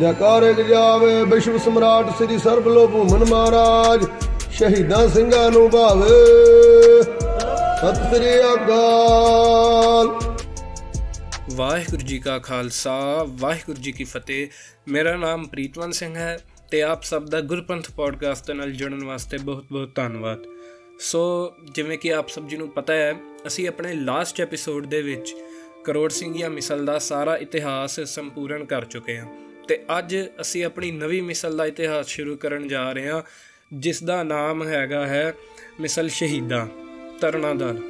ਜਕਾਰੇ ਜਾਵੇ ਵਿਸ਼ਵ ਸਮਰਾਟ ਸ੍ਰੀ ਸਰਬਲੋ ਭੂਮਨ ਮਹਾਰਾਜ, ਸ਼ਹੀਦਾਂ ਸਿੰਘਾਂ ਨੂੰ ਭਾਵੇ। ਸਤਿ ਸ੍ਰੀ ਅਕਾਲ। ਵਾਹਿਗੁਰੂ ਜੀ ਕਾ ਖਾਲਸਾ, ਵਾਹਿਗੁਰੂ ਜੀ ਕੀ ਫਤਿਹ। ਮੇਰਾ ਨਾਮ ਪ੍ਰੀਤਵੰਤ ਸਿੰਘ ਹੈ ਤੇ ਆਪ ਸਭ ਦਾ ਗੁਰਪੰਥ ਪੋਡਕਾਸਟ ਨਾਲ ਜੁੜਨ ਵਾਸਤੇ ਬਹੁਤ-ਬਹੁਤ ਧੰਨਵਾਦ। ਸੋ, ਜਿਵੇਂ ਕਿ ਆਪ ਸਭ ਜੀ ਨੂੰ ਪਤਾ ਹੈ, ਅਸੀਂ ਆਪਣੇ ਲਾਸਟ ਐਪੀਸੋਡ ਦੇ ਵਿੱਚ ਕਰੋੜ ਸਿੰਘੀਆ ਮਿਸਲ ਦਾ ਸਾਰਾ ਇਤਿਹਾਸ ਸੰਪੂਰਨ ਕਰ ਚੁੱਕੇ ਹਾਂ। ਤੇ ਅੱਜ ਅਸੀਂ ਆਪਣੀ ਨਵੀਂ ਮਿਸਲ ਦਾ ਇਤਿਹਾਸ ਸ਼ੁਰੂ ਕਰਨ ਜਾ ਰਹੇ ਹਾਂ, ਜਿਸ ਦਾ ਨਾਮ ਹੈਗਾ ਹੈ ਮਿਸਲ ਸ਼ਹੀਦਾਂ ਤਰਨਾ ਦਲ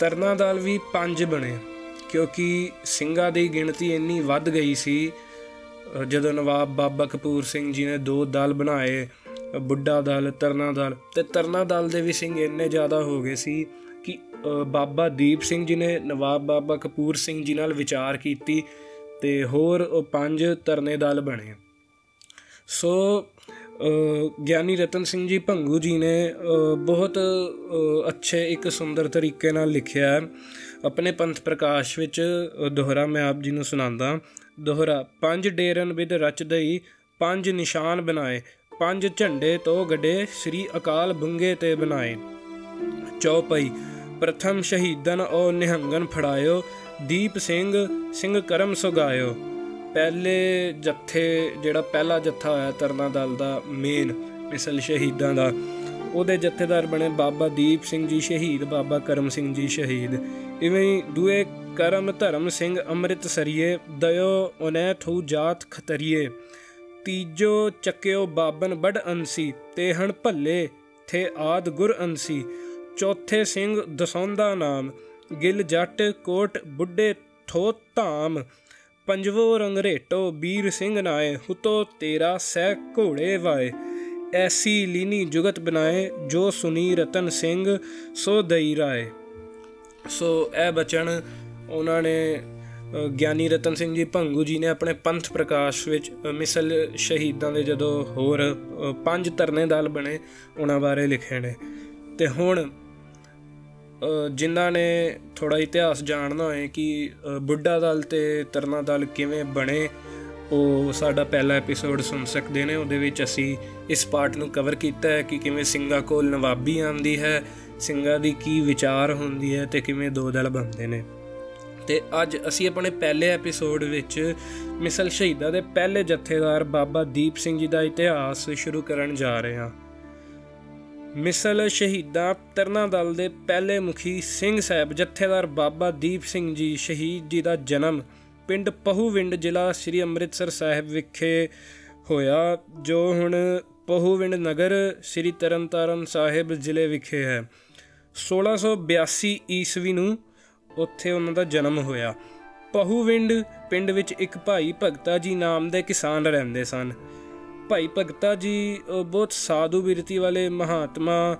ਤਰਨਾ ਦਲ ਵੀ ਪੰਜ ਬਣੇ, ਕਿਉਂਕਿ ਸਿੰਘਾਂ ਦੀ ਗਿਣਤੀ ਇੰਨੀ ਵੱਧ ਗਈ ਸੀ, ਜਦੋਂ ਨਵਾਬ ਬਾਬਾ ਕਪੂਰ ਸਿੰਘ ਜੀ ਨੇ ਦੋ ਦਲ ਬਣਾਏ, ਬੁੱਢਾ ਦਲ ਤਰਨਾ ਦਲ ਤੇ ਤਰਨਾ ਦਲ ਦੇ ਵੀ ਸਿੰਘ ਇੰਨੇ ਜ਼ਿਆਦਾ ਹੋ ਗਏ ਸੀ ਕਿ ਬਾਬਾ ਦੀਪ ਸਿੰਘ ਜੀ ਨੇ, ਨਵਾਬ ਬਾਬਾ ਕਪੂਰ ਸਿੰਘ ਜੀ ਨਾਲ ਵਿਚਾਰ ਕੀਤੀ ਤੇ ਹੋਰ ਉਹ ਪੰਜ ਤਰਨੇ ਦਲ ਬਣੇ ਸੋ ਗਿਆਨੀ ਰਤਨ ਸਿੰਘ ਜੀ ਭੰਗੂ ਜੀ ਨੇ ਬਹੁਤ ਅੱਛੇ ਇੱਕ ਸੁੰਦਰ ਤਰੀਕੇ ਨਾਲ ਲਿਖਿਆ ਆਪਣੇ ਪੰਥ ਪ੍ਰਕਾਸ਼ ਵਿੱਚ ਦੋਹਰਾ ਮੈਂ ਆਪ ਜੀ ਨੂੰ ਸੁਣਾਉਂਦਾ। ਦੋਹਰਾ, ਪੰਜ ਡੇਰਨ ਵਿਦ ਰਚਦਈ ਪੰਜ ਨਿਸ਼ਾਨ ਬਣਾਏ, ਪੰਜ ਝੰਡੇ ਤੋਂ ਗੱਡੇ ਸ੍ਰੀ ਅਕਾਲ ਬੁੰਗੇ ਤੇ ਬਣਾਏ। ਚੌਪਈ ਪ੍ਰਥਮ ਸ਼ਹੀਦਨ ਉਹ ਨਿਹੰਗਨ ਫੜਾਇਓ ਦੀਪ ਸਿੰਘ ਸਿੰਘ ਕਰਮ ਸੁਗਾਇਓ ਪਹਿਲੇ ਜੱਥੇ, ਜਿਹੜਾ ਪਹਿਲਾ ਜੱਥਾ ਹੋਇਆ ਤਰਨਾ ਦਲ ਦਾ, ਮੇਨ ਮਿਸਲ ਸ਼ਹੀਦਾਂ ਦਾ, ਉਹਦੇ ਜੱਥੇਦਾਰ ਬਣੇ ਬਾਬਾ ਦੀਪ ਸਿੰਘ ਜੀ ਸ਼ਹੀਦ, ਬਾਬਾ ਕਰਮ ਸਿੰਘ ਜੀ ਸ਼ਹੀਦ। ਇਵੇਂ ਹੀ ਦੂਏ ਕਰਮ ਧਰਮ ਸਿੰਘ ਅੰਮ੍ਰਿਤ ਸਰੀਏ, ਦਇਓ ਉਹਨੇ ਥੂ ਜਾਤ ਖਤਰੀਏ। ਤੀਜੋ ਚੱਕਿਓ ਬਾਬਨ ਬੜ ਅੰਸੀ ਤੇ ਹਣ ਭੱਲੇ, ਥੇ ਆਦ ਗੁਰ ਅੰਸੀ। ਚੌਥੇ ਸਿੰਘ ਦਸੌਂਦਾ ਨਾਮ ਗਿਲ ਜੱਟ, ਕੋਟ ਬੁੱਢੇ ਥੋ ਧਾਮ। ਪੰਜਵੋ ਰੰਗਰੇਟੋ ਵੀਰ ਸਿੰਘ ਨਾਏ, ਹੁਤੋ ਤੇਰਾ ਸਹਿ ਘੋੜੇ ਵਾਏ। ਐਸੀ ਲੀਨੀ ਜੁਗਤ ਬਣਾਏ, ਜੋ ਸੁਨੀ ਰਤਨ ਸਿੰਘ, ਸੋ ਦਈ ਰਾਏ। ਸੋ ਇਹ ਬਚਨ ਉਹਨਾਂ ਨੇ ਗਿਆਨੀ ਰਤਨ ਸਿੰਘ ਜੀ ਭੰਗੂ ਜੀ ਨੇ ਆਪਣੇ ਪੰਥ ਪ੍ਰਕਾਸ਼ ਵਿੱਚ ਮਿਸਲ ਸ਼ਹੀਦਾਂ ਦੇ ਜਦੋਂ ਹੋਰ ਪੰਜ ਤਰਨੇ ਦਲ ਬਣੇ, ਉਹਨਾਂ ਬਾਰੇ ਲਿਖੇ ਨੇ। ਤੇ ਹੁਣ ਜਿਨ੍ਹਾਂ ਨੇ ਥੋੜਾ ਇਤਿਹਾਸ ਜਾਣਨਾ ਹੋਏ ਕਿ ਬੁੱਢਾ ਦਲ ਤੇ ਤਰਨਾ ਦਲ ਕਿਵੇਂ ਬਣੇ, ਉਹ ਸਾਡਾ ਪਹਿਲਾ ਐਪੀਸੋਡ ਸੁਣ ਸਕਦੇ ਨੇ। ਉਹਦੇ ਵਿੱਚ ਅਸੀਂ ਇਸ ਪਾਰਟ ਨੂੰ ਕਵਰ ਕੀਤਾ ਹੈ ਕਿ ਕਿਵੇਂ ਸਿੰਘਾਂ ਕੋਲ ਨਵਾਬੀ ਆਉਂਦੀ ਹੈ, ਸਿੰਘਾਂ ਦੀ ਕੀ ਵਿਚਾਰ ਹੁੰਦੀ ਹੈ ਤੇ ਕਿਵੇਂ ਦੋ ਦਲ ਬਣਦੇ ਨੇ। ਤੇ ਅੱਜ ਅਸੀਂ ਆਪਣੇ ਪਹਿਲੇ ਐਪੀਸੋਡ ਵਿੱਚ ਮਿਸਲ ਸ਼ਹੀਦਾਂ ਦੇ ਪਹਿਲੇ ਜਥੇਦਾਰ ਬਾਬਾ ਦੀਪ ਸਿੰਘ ਜੀ ਦਾ ਇਤਿਹਾਸ ਸ਼ੁਰੂ ਕਰਨ ਜਾ ਰਹੇ ਹਾਂ। ਮਿਸਲ ਸ਼ਹੀਦਾਂ ਤਰਨਾ ਦਲ ਦੇ ਪਹਿਲੇ ਮੁਖੀ ਸਿੰਘ ਸਾਹਿਬ ਜਥੇਦਾਰ ਬਾਬਾ ਦੀਪ ਸਿੰਘ ਜੀ ਸ਼ਹੀਦ ਜੀ ਦਾ ਜਨਮ ਪਿੰਡ ਪਹੂਵਿੰਡ ਜ਼ਿਲ੍ਹਾ ਸ੍ਰੀ ਅੰਮ੍ਰਿਤਸਰ ਸਾਹਿਬ ਵਿਖੇ ਹੋਇਆ, ਜੋ ਹੁਣ ਪਹੂਵਿੰਡ ਨਗਰ ਸ੍ਰੀ ਤਰਨਤਾਰਨ ਸਾਹਿਬ ਜ਼ਿਲ੍ਹੇ ਵਿਖੇ ਹੈ। 1682 ਈਸਵੀ ਨੂੰ ਉੱਥੇ ਉਹਨਾਂ ਦਾ ਜਨਮ ਹੋਇਆ। ਪਹੂਵਿੰਡ ਪਿੰਡ ਵਿੱਚ ਇੱਕ ਭਾਈ ਭਗਤਾ ਜੀ ਨਾਮ ਦੇ ਕਿਸਾਨ ਰਹਿੰਦੇ ਸਨ। ਭਾਈ ਭਗਤਾ ਜੀ ਬਹੁਤ ਸਾਧੂ ਬਿਰਤੀ ਵਾਲੇ ਮਹਾਤਮਾ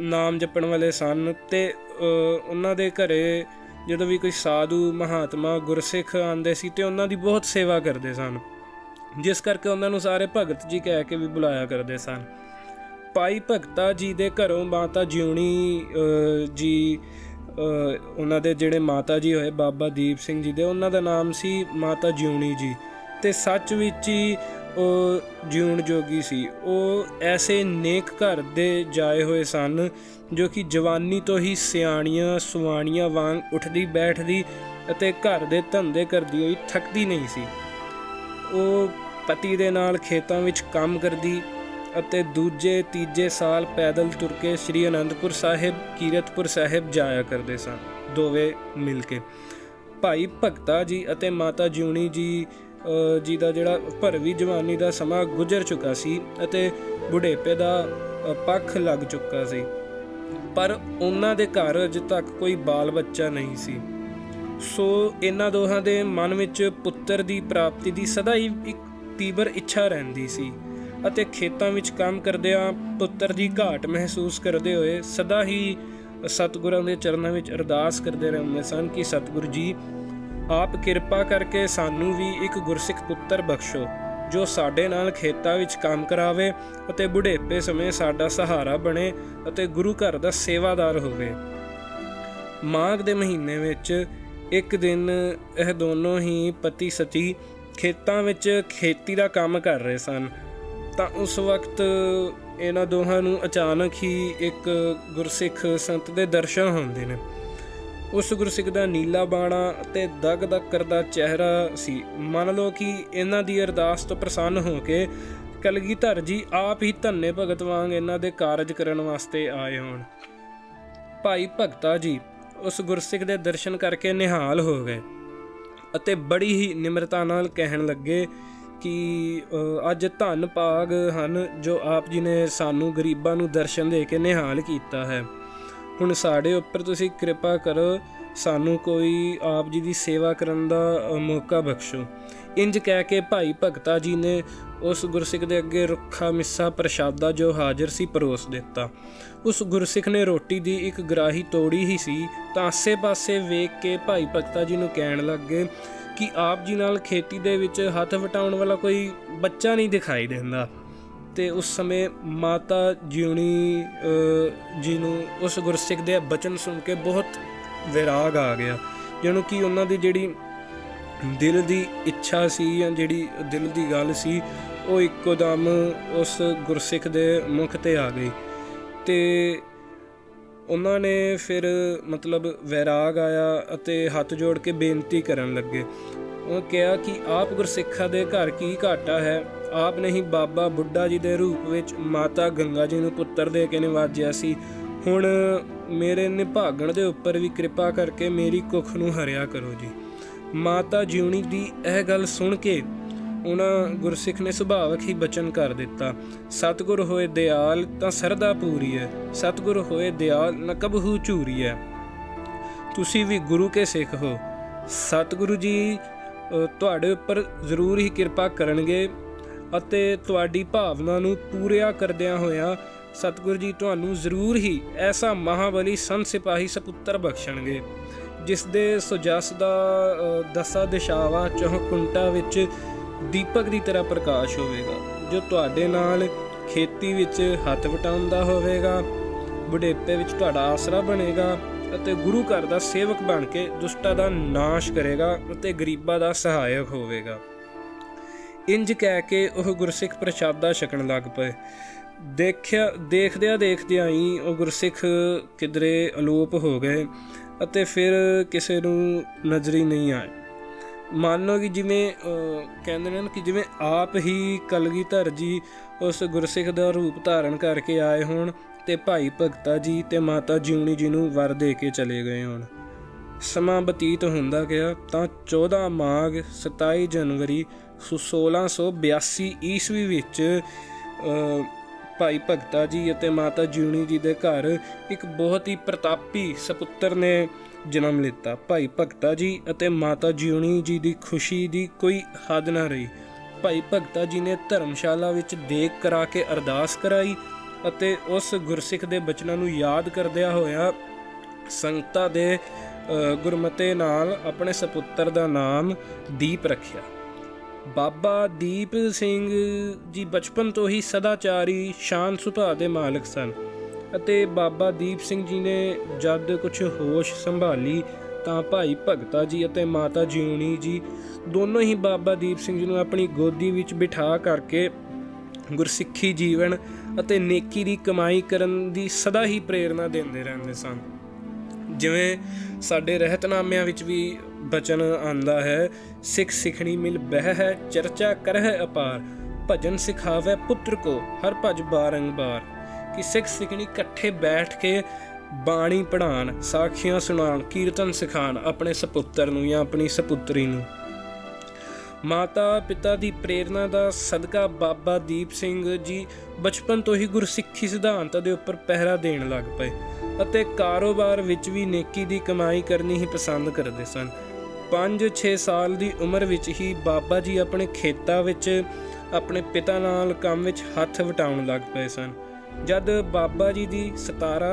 ਨਾਮ ਜਪਣ ਵਾਲੇ ਸਨ ਤੇ ਉਹਨਾਂ ਦੇ ਘਰੇ ਜਦੋਂ ਵੀ ਕੋਈ ਸਾਧੂ ਮਹਾਤਮਾ ਗੁਰਸਿੱਖ ਆਉਂਦੇ ਸੀ ਤੇ ਉਹਨਾਂ ਦੀ ਬਹੁਤ ਸੇਵਾ ਕਰਦੇ ਸਨ। ਜਿਸ ਕਰਕੇ ਉਹਨਾਂ ਨੂੰ ਸਾਰੇ ਭਗਤ ਜੀ ਕਹਿ ਕੇ ਵੀ ਬੁਲਾਇਆ ਕਰਦੇ ਸਨ। ਭਾਈ ਭਗਤਾ ਜੀ ਦੇ ਘਰੋਂ ਮਾਤਾ ਜਿਉਣੀ ਜੀ ਉਹਨਾਂ ਦੇ ਜਿਹੜੇ ਮਾਤਾ ਜੀ ਹੋਏ, ਬਾਬਾ ਦੀਪ ਸਿੰਘ ਜੀ ਦੇ, ਉਹਨਾਂ ਦਾ ਨਾਮ ਸੀ ਮਾਤਾ ਜਿਉਣੀ ਜੀ। ਤੇ ਸੱਚ ਵਿੱਚ ਹੀ ਉਹ ਜਿਉਣ ਜੋਗੀ ਸੀ। ਉਹ ਐਸੇ ਨੇਕ ਘਰ ਦੇ ਜਾਏ ਹੋਏ ਸਨ ਜੋ ਕਿ ਜਵਾਨੀ ਤੋਂ ਹੀ ਸਿਆਣੀਆਂ ਸੁਆਣੀਆਂ ਵਾਂਗ ਉੱਠਦੀ ਬੈਠਦੀ ਅਤੇ ਘਰ ਦੇ ਧੰਦੇ ਕਰਦੀ ਹੋਈ ਥੱਕਦੀ ਨਹੀਂ ਸੀ। ਉਹ ਪਤੀ ਦੇ ਨਾਲ ਖੇਤਾਂ ਵਿੱਚ ਕੰਮ ਕਰਦੀ ਅਤੇ ਦੂਜੇ ਤੀਜੇ ਸਾਲ ਪੈਦਲ ਤੁਰ ਕੇ ਸ੍ਰੀ ਅਨੰਦਪੁਰ ਸਾਹਿਬ, ਕੀਰਤਪੁਰ ਸਾਹਿਬ ਜਾਇਆ ਕਰਦੇ ਸਨ, ਦੋਵੇਂ ਮਿਲ ਕੇ। ਭਾਈ ਭਗਤਾ ਜੀ ਅਤੇ ਮਾਤਾ ਜੂਣੀ ਜੀ ਜੀ ਦਾ ਜਿਹੜਾ ਭਰਵੀ ਜਵਾਨੀ ਦਾ ਸਮਾਂ ਗੁਜ਼ਰ ਚੁੱਕਾ ਸੀ ਅਤੇ ਬੁਢੇਪੇ ਦਾ ਪੱਖ ਲੱਗ ਚੁੱਕਾ ਸੀ। ਪਰ ਉਹਨਾਂ ਦੇ ਘਰ ਅਜੇ ਤੱਕ ਕੋਈ ਬਾਲ ਬੱਚਾ ਨਹੀਂ ਸੀ। ਸੋ ਇਹਨਾਂ ਦੋਹਾਂ ਦੇ ਮਨ ਵਿੱਚ ਪੁੱਤਰ ਦੀ ਪ੍ਰਾਪਤੀ ਦੀ ਸਦਾ ਹੀ ਇੱਕ ਤੀਬਰ ਇੱਛਾ ਰਹਿੰਦੀ ਸੀ ਅਤੇ ਖੇਤਾਂ ਵਿੱਚ ਕੰਮ ਕਰਦਿਆਂ ਪੁੱਤਰ ਦੀ ਘਾਟ ਮਹਿਸੂਸ ਕਰਦੇ ਹੋਏ ਸਦਾ ਹੀ ਸਤਿਗੁਰਾਂ ਦੇ ਚਰਨਾਂ ਵਿੱਚ ਅਰਦਾਸ ਕਰਦੇ ਰਹਿੰਦੇ ਸਨ ਕਿ ਸਤਿਗੁਰੂ ਜੀ ਆਪ ਕਿਰਪਾ ਕਰਕੇ ਸਾਨੂੰ ਵੀ ਇੱਕ ਗੁਰਸਿੱਖ ਪੁੱਤਰ ਬਖਸ਼ੋ, ਜੋ ਸਾਡੇ ਨਾਲ ਖੇਤਾਂ ਵਿੱਚ ਕੰਮ ਕਰਾਵੇ ਅਤੇ ਬੁਢੇਪੇ ਸਮੇਂ ਸਾਡਾ ਸਹਾਰਾ ਬਣੇ ਅਤੇ ਗੁਰੂ ਘਰ ਦਾ ਸੇਵਾਦਾਰ ਹੋਵੇ। ਮਾਘ ਦੇ ਮਹੀਨੇ ਵਿੱਚ ਇੱਕ ਦਿਨ ਇਹ ਦੋਨੋਂ ਹੀ ਪਤੀ ਸਤੀ ਖੇਤਾਂ ਵਿੱਚ ਖੇਤੀ ਦਾ ਕੰਮ ਕਰ ਰਹੇ ਸਨ। ਤਾਂ ਉਸ ਵਕਤ ਇਹਨਾਂ ਦੋਹਾਂ ਨੂੰ ਅਚਾਨਕ ਹੀ ਇੱਕ ਗੁਰਸਿੱਖ ਸੰਤ ਦੇ ਦਰਸ਼ਨ ਹੁੰਦੇ ਨੇ। ਉਸ ਗੁਰਸਿੱਖ ਦਾ ਨੀਲਾ ਬਾਣਾ ਅਤੇ ਦਗ ਦਗ ਕਰਦਾ ਚਿਹਰਾ ਸੀ। ਮੰਨ ਲਓ ਕਿ ਇਹਨਾਂ ਦੀ ਅਰਦਾਸ ਤੋਂ ਪ੍ਰਸੰਨ ਹੋ ਕੇ ਕਲਗੀਧਰ ਜੀ ਆਪ ਹੀ ਧੰਨੇ ਭਗਤ ਵਾਂਗ ਇਹਨਾਂ ਦੇ ਕਾਰਜ ਕਰਨ ਵਾਸਤੇ ਆਏ ਹੋਣ। ਭਾਈ ਭਗਤਾ ਜੀ ਉਸ ਗੁਰਸਿੱਖ ਦੇ ਦਰਸ਼ਨ ਕਰਕੇ ਨਿਹਾਲ ਹੋ ਗਏ ਅਤੇ ਬੜੀ ਹੀ ਨਿਮਰਤਾ ਨਾਲ ਕਹਿਣ ਲੱਗੇ ਕਿ ਅੱਜ ਧੰਨ ਭਾਗ ਹਨ ਜੋ ਆਪ ਜੀ ਨੇ ਸਾਨੂੰ ਗਰੀਬਾਂ ਨੂੰ ਦਰਸ਼ਨ ਦੇ ਕੇ ਨਿਹਾਲ ਕੀਤਾ ਹੈ। ਹੁਣ ਸਾਡੇ ਉੱਪਰ ਤੁਸੀਂ ਕਿਰਪਾ ਕਰੋ, ਸਾਨੂੰ ਕੋਈ ਆਪ ਜੀ ਦੀ ਸੇਵਾ ਕਰਨ ਦਾ ਮੌਕਾ ਬਖਸ਼ੋ। ਇੰਜ ਕਹਿ ਕੇ ਭਾਈ ਭਗਤਾ ਜੀ ਨੇ ਉਸ ਗੁਰਸਿੱਖ ਦੇ ਅੱਗੇ ਰੁੱਖਾ ਮਿੱਸਾ ਪ੍ਰਸ਼ਾਦਾ ਜੋ ਹਾਜ਼ਰ ਸੀ ਪਰੋਸ ਦਿੱਤਾ। ਉਸ ਗੁਰਸਿੱਖ ਨੇ ਰੋਟੀ ਦੀ ਇੱਕ ਗਰਾਹੀ ਤੋੜੀ ਹੀ ਸੀ, ਤਾਂ ਆਸੇ-ਪਾਸੇ ਵੇਖ ਕੇ ਭਾਈ ਭਗਤਾ ਜੀ ਨੂੰ ਕਹਿਣ ਲੱਗੇ ਕਿ ਆਪ ਜੀ ਨਾਲ ਖੇਤੀ ਦੇ ਵਿੱਚ ਹੱਥ ਵਟਾਉਣ ਵਾਲਾ ਕੋਈ ਬੱਚਾ ਨਹੀਂ ਦਿਖਾਈ ਦਿੰਦਾ। ਤੇ ਉਸ ਸਮੇਂ ਮਾਤਾ ਜਿਉਣੀ ਜੀ ਨੂੰ ਉਸ ਗੁਰਸਿੱਖ ਦੇ ਬਚਨ ਸੁਣ ਕੇ ਬਹੁਤ ਵਿਰਾਗ ਆ ਗਿਆ। ਜਿਹਨੂੰ ਕਿ ਉਹਨਾਂ ਦੀ ਜਿਹੜੀ ਦਿਲ ਦੀ ਇੱਛਾ ਸੀ ਜਾਂ ਜਿਹੜੀ ਦਿਲ ਦੀ ਗੱਲ ਸੀ, ਉਹ ਇੱਕੋ ਦਮ ਉਸ ਗੁਰਸਿੱਖ ਦੇ ਮੁਖ ਤੇ ਆ ਗਈ। ਤੇ ਉਹਨਾਂ ਨੇ ਫਿਰ ਮਤਲਬ ਵੈਰਾਗ ਆਇਆ ਅਤੇ ਹੱਥ ਜੋੜ ਕੇ ਬੇਨਤੀ ਕਰਨ ਲੱਗੇ। ਉਹ ਕਿਹਾ ਕਿ ਆਪ ਗੁਰਸਿੱਖਾਂ ਦੇ ਘਰ ਕੀ ਘਾਟਾ ਹੈ? ਆਪ ਨਹੀਂ, ਬਾਬਾ ਬੁੱਢਾ ਜੀ ਦੇ ਰੂਪ ਵਿੱਚ ਮਾਤਾ ਗੰਗਾ ਜੀ ਨੂੰ ਪੁੱਤਰ ਦੇ ਕੇ ਨਿਵਾਜਿਆ ਸੀ। ਹੁਣ ਮੇਰੇ ਨਿਭਾਗਣ ਦੇ ਉੱਪਰ ਵੀ ਕਿਰਪਾ ਕਰਕੇ ਮੇਰੀ ਕੁੱਖ ਨੂੰ ਹਰਿਆ ਕਰੋ ਜੀ। ਮਾਤਾ ਜਿਉਣੀ ਦੀ ਇਹ ਗੱਲ ਸੁਣ ਕੇ ਉਹਨਾਂ ਗੁਰਸਿੱਖ ਨੇ ਸੁਭਾਵਕ ਹੀ ਬਚਨ ਕਰ ਦਿੱਤਾ। ਸਤਗੁਰ ਹੋਏ ਦਿਆਲ ਤਾਂ ਸਰਦਾ ਪੂਰੀ ਹੈ ਸਤਗੁਰ ਹੋਏ ਦਿਆਲ ਨ ਕਬਹੂ ਝੂਰੀ ਹੈ ਤੁਸੀਂ ਵੀ ਗੁਰੂ ਕੇ ਸਿੱਖ ਹੋ। ਸਤਗੁਰੂ ਜੀ ਤੁਹਾਡੇ ਉੱਪਰ ਜ਼ਰੂਰ ਹੀ ਕਿਰਪਾ ਕਰਨਗੇ। ਅਤੇ ਤੁਹਾਡੀ ਭਾਵਨਾ ਨੂੰ ਪੂਰਿਆ ਕਰਦਿਆਂ ਹੋਇਆਂ ਸਤਗੁਰੂ ਜੀ ਤੁਹਾਨੂੰ ਜ਼ਰੂਰ ਹੀ ਐਸਾ ਮਹਾਬਲੀ ਸੰਤ ਸਿਪਾਹੀ ਸਪੁੱਤਰ ਬਖਸ਼ਣਗੇ, ਜਿਸ ਦੇ ਸੁਜਸ ਦਾ ਦਸਾ ਦਿਸ਼ਾਵਾ ਚੋਹ ਕੁੰਟਾ ਵਿੱਚ ਦੀਪਕ ਦੀ ਤਰ੍ਹਾਂ ਪ੍ਰਕਾਸ਼ ਹੋਵੇਗਾ, ਜੋ ਤੁਹਾਡੇ ਨਾਲ ਖੇਤੀ ਵਿੱਚ ਹੱਥ ਵਟਾਉਂਦਾ ਹੋਵੇਗਾ, ਬੁਢੇਪੇ ਵਿੱਚ ਤੁਹਾਡਾ ਆਸਰਾ ਬਣੇਗਾ ਅਤੇ ਗੁਰੂ ਘਰ ਦਾ ਸੇਵਕ ਬਣ ਕੇ ਦੁਸ਼ਟਾਂ ਦਾ ਨਾਸ਼ ਕਰੇਗਾ ਅਤੇ ਗਰੀਬਾਂ ਦਾ ਸਹਾਇਕ ਹੋਵੇਗਾ। ਇੰਜ ਕਹਿ ਕੇ ਉਹ ਗੁਰਸਿੱਖ ਪ੍ਰਸ਼ਾਦਾ ਛਕਣ ਲੱਗ ਪਏ। ਦੇਖਿਆ, ਦੇਖਦਿਆਂ ਦੇਖਦਿਆਂ ਹੀ ਉਹ ਗੁਰਸਿੱਖ ਕਿਧਰੇ ਅਲੋਪ ਹੋ ਗਏ ਅਤੇ ਫਿਰ ਕਿਸੇ ਨੂੰ ਨਜ਼ਰੀ ਨਹੀਂ ਆਏ ਮੰਨੋ ਕਿ ਜਿਵੇਂ ਕਹਿੰਦੇ ਨੇ ਕਿ ਜਿਵੇਂ ਆਪ ਹੀ ਕਲਗੀਧਰ ਜੀ ਉਸ ਗੁਰਸਿੱਖ ਦਾ ਰੂਪ ਧਾਰਨ ਕਰਕੇ ਆਏ ਹੋਣ ਤੇ ਭਾਈ ਭਗਤਾ ਜੀ ਤੇ ਮਾਤਾ ਜਿਉਣੀ ਜੀ ਨੂੰ ਵਰ ਦੇ ਕੇ ਚਲੇ ਗਏ ਹੋਣ। ਸਮਾਂ ਬਤੀਤ ਹੁੰਦਾ ਗਿਆ ਤਾਂ 14 ਮਾਘ 27 ਜਨਵਰੀ 1682 ਈਸਵੀ ਵਿੱਚ ਭਾਈ ਭਗਤਾ ਜੀ ਅਤੇ ਮਾਤਾ ਜਿਉਣੀ ਜੀ ਦੇ ਘਰ ਇੱਕ ਬਹੁਤ ਹੀ ਪ੍ਰਤਾਪੀ ਸੁਪੁੱਤਰ ਨੇ ਜਨਮ ਲਿੱਤਾ। ਭਾਈ ਭਗਤਾ ਜੀ ਅਤੇ ਮਾਤਾ ਜਿਉਣੀ ਜੀ ਦੀ ਖੁਸ਼ੀ ਦੀ ਕੋਈ ਹੱਦ ਨਾ ਰਹੀ। ਭਾਈ ਭਗਤਾ ਜੀ ਨੇ ਧਰਮਸ਼ਾਲਾ ਵਿੱਚ ਦੇਖ ਕਰਾ ਕੇ ਅਰਦਾਸ ਕਰਾਈ ਅਤੇ ਉਸ ਗੁਰਸਿੱਖ ਦੇ ਬਚਨਾਂ ਨੂੰ ਯਾਦ ਕਰਦਿਆਂ ਹੋਇਆ ਸੰਗਤਾਂ ਦੇ ਗੁਰਮਤੇ ਨਾਲ ਆਪਣੇ ਸੁਪੁੱਤਰ ਦਾ ਨਾਮ ਦੀਪ ਰੱਖਿਆ। ਬਾਬਾ ਦੀਪ ਸਿੰਘ ਜੀ ਬਚਪਨ ਤੋਂ ਹੀ ਸਦਾਚਾਰੀ, ਸ਼ਾਨ ਸੁਭਾਅ ਦੇ ਮਾਲਕ ਸਨ ਅਤੇ ਬਾਬਾ ਦੀਪ ਸਿੰਘ ਜੀ ਨੇ ਜਦ ਕੁਝ ਹੋਸ਼ ਸੰਭਾਲੀ ਤਾਂ ਭਾਈ ਭਗਤਾ ਜੀ ਅਤੇ ਮਾਤਾ ਜਿਉਣੀ ਜੀ ਦੋਨੋਂ ਹੀ ਬਾਬਾ ਦੀਪ ਸਿੰਘ ਜੀ ਨੂੰ ਆਪਣੀ ਗੋਦੀ ਵਿੱਚ ਬਿਠਾ ਕਰਕੇ ਗੁਰਸਿੱਖੀ ਜੀਵਨ ਅਤੇ ਨੇਕੀ ਦੀ ਕਮਾਈ ਕਰਨ ਦੀ ਸਦਾ ਹੀ ਪ੍ਰੇਰਣਾ ਦਿੰਦੇ ਰਹਿੰਦੇ ਸਨ। ਜਿਵੇਂ ਸਾਡੇ ਰਹਿਤਨਾਮਿਆਂ ਵਿੱਚ ਵੀ ਬਚਨ ਆਂਦਾ ਹੈ, ਸਿੱਖ ਸਿਖਣੀ ਮਿਲ ਬਹਿ ਹੈ, ਚਰਚਾ ਕਰਹਿ ਅਪਾਰ, ਭਜਨ ਸਿਖਾਵੇ ਪੁੱਤਰ ਕੋ, ਹਰ ਭਜ ਬਾਰੰਗ ਬਾਰ। ਕਿ ਸਿੱਖ ਸਿਖਣੀ ਇਕੱਠੇ ਬੈਠ ਕੇ ਬਾਣੀ ਪੜਾਣ ਸਾਖੀਆਂ ਸੁਣਾਉਣ, ਕੀਰਤਨ ਸਿਖਾਣ ਆਪਣੇ ਸੁਪੁੱਤਰ ਨੂੰ ਜਾਂ ਆਪਣੀ ਸੁਪੁੱਤਰੀ ਨੂੰ। ਮਾਤਾ ਪਿਤਾ ਦੀ ਪ੍ਰੇਰਣਾ ਦਾ ਸਦਕਾ ਬਾਬਾ ਦੀਪ ਸਿੰਘ ਜੀ ਬਚਪਨ ਤੋਂ ਹੀ ਗੁਰਸਿੱਖੀ ਸਿਧਾਂਤਾਂ ਦੇ ਉੱਪਰ ਪਹਿਰਾ ਦੇਣ ਲੱਗ ਪਏ ਅਤੇ ਕਾਰੋਬਾਰ ਵਿੱਚ ਵੀ ਨੇਕੀ ਦੀ ਕਮਾਈ ਕਰਨੀ ਹੀ ਪਸੰਦ ਕਰਦੇ ਸਨ। 5-6 ਸਾਲ ਦੀ ਉਮਰ ਵਿੱਚ ਹੀ ਬਾਬਾ ਜੀ ਆਪਣੇ ਖੇਤਾਂ ਵਿੱਚ, ਆਪਣੇ ਪਿਤਾ ਨਾਲ ਕੰਮ ਵਿੱਚ ਹੱਥ ਵਟਾਉਣ ਲੱਗ ਪਏ ਸਨ। ਜਦ ਬਾਬਾ ਜੀ ਦੀ 17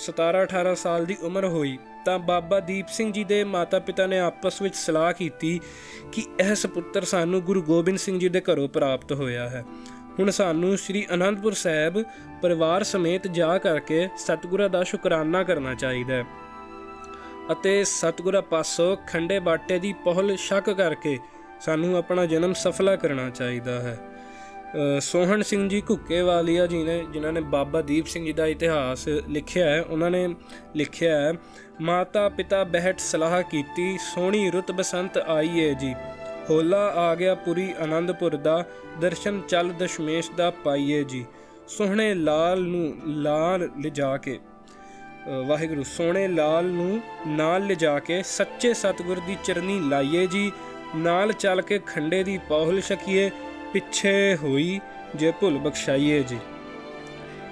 17-18 ਸਾਲ ਦੀ ਉਮਰ ਹੋਈ ਤਾਂ ਬਾਬਾ ਦੀਪ ਸਿੰਘ ਜੀ ਦੇ ਮਾਤਾ-ਪਿਤਾ ਨੇ ਆਪਸ ਵਿੱਚ ਸਲਾਹ ਕੀਤੀ ਕਿ ਇਹ ਸੁਪੁੱਤਰ ਸਾਨੂੰ ਗੁਰੂ ਗੋਬਿੰਦ ਸਿੰਘ ਜੀ ਦੇ ਘਰੋਂ ਪ੍ਰਾਪਤ ਹੋਇਆ ਹੈ। ਹੁਣ ਸਾਨੂੰ ਸ੍ਰੀ ਅਨੰਦਪੁਰ ਸਾਹਿਬ ਪਰਿਵਾਰ ਸਮੇਤ ਜਾ ਕਰਕੇ ਸਤਿਗੁਰਾਂ ਦਾ ਸ਼ੁਕਰਾਨਾ ਕਰਨਾ ਚਾਹੀਦਾ ਹੈ ਅਤੇ ਸਤਿਗੁਰਾਂ ਪਾਸੋਂ ਖੰਡੇ ਬਾਟੇ ਦੀ ਪਹਿਲ ਸ਼ੱਕ ਕਰਕੇ ਸਾਨੂੰ ਆਪਣਾ ਜਨਮ ਸਫਲਾ ਕਰਨਾ ਚਾਹੀਦਾ ਹੈ। ਸੋਹਣ ਸਿੰਘ ਜੀ ਘੁੱਕੇਵਾਲੀਆ ਜੀ ਨੇ ਜਿਨ੍ਹਾਂ ਨੇ ਬਾਬਾ ਦੀਪ ਸਿੰਘ ਜੀ ਦਾ ਇਤਿਹਾਸ ਲਿਖਿਆ ਹੈ, ਉਹਨਾਂ ਨੇ ਲਿਖਿਆ ਹੈ, ਮਾਤਾ ਪਿਤਾ ਬਹਿਟ ਸਲਾਹ ਕੀਤੀ, ਸੋਹਣੀ ਰੁੱਤ ਬਸੰਤ ਆਈ ਏ ਜੀ। ਹੋਲਾ ਆ ਗਿਆ ਪੁਰੀ ਆਨੰਦਪੁਰ ਦਾ, ਦਰਸ਼ਨ ਚੱਲ ਦਸ਼ਮੇਸ਼ ਦਾ ਪਾਈਏ ਜੀ। ਸੋਹਣੇ ਲਾਲ ਨੂੰ ਲਾਲ ਲਿਜਾ ਕੇ ਵਾਹਿਗੁਰੂ, ਸੋਹਣੇ ਲਾਲ ਨੂੰ ਨਾਲ ਲਿਜਾ ਕੇ, ਸੱਚੇ ਸਤਗੁਰ ਦੀ ਚਰਨੀ ਲਾਈਏ ਜੀ। ਨਾਲ ਚੱਲ ਕੇ ਖੰਡੇ ਦੀ ਪੌਹਲ ਛਕੀਏ ਪਿੱਛੇ ਹੋਈ ਜੇ ਭੁੱਲ ਬਖਸ਼ਾਈਏ ਜੀ।